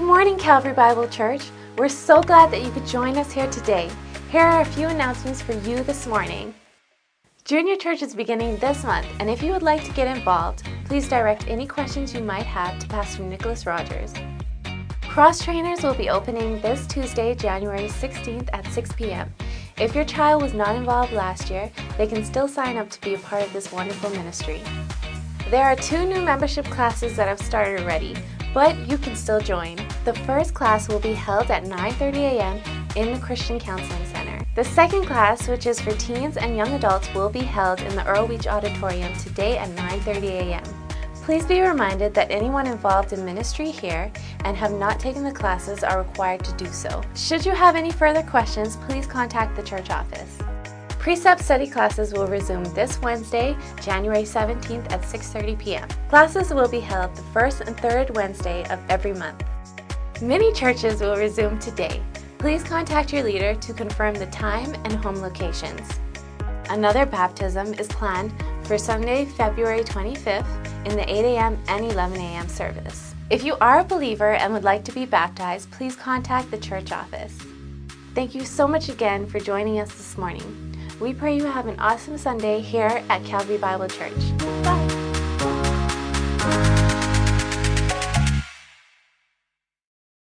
morning, Calvary Bible Church. We're so glad that you could join us here today. Here are a few announcements for you this morning. Junior Church is beginning this month, and if you would like to get involved, please direct any questions you might have to Pastor Nicholas Rogers. Cross Trainers will be opening this Tuesday, January 16th at 6 p.m. If your child was not involved last year, they can still sign up to be a part of this wonderful ministry. There are two new membership classes that have started already, but you can still join. The first class will be held at 9:30 a.m. in the Christian Counseling Center. The second class, which is for teens and young adults, will be held in the Earl Weech Auditorium today at 9:30 a.m. Please be reminded that anyone involved in ministry here and have not taken the classes are required to do so. Should you have any further questions, please contact the church office. Precept study classes will resume this Wednesday, January 17th at 6:30 p.m. Classes will be held the first and third Wednesday of every month. Many churches will resume today. Please contact your leader to confirm the time and home locations. Another baptism is planned for Sunday, February 25th in the 8 a.m. and 11 a.m. service. If you are a believer and would like to be baptized, please contact the church office. Thank you so much again for joining us this morning. We pray you have an awesome Sunday here at Calvary Bible Church. Bye.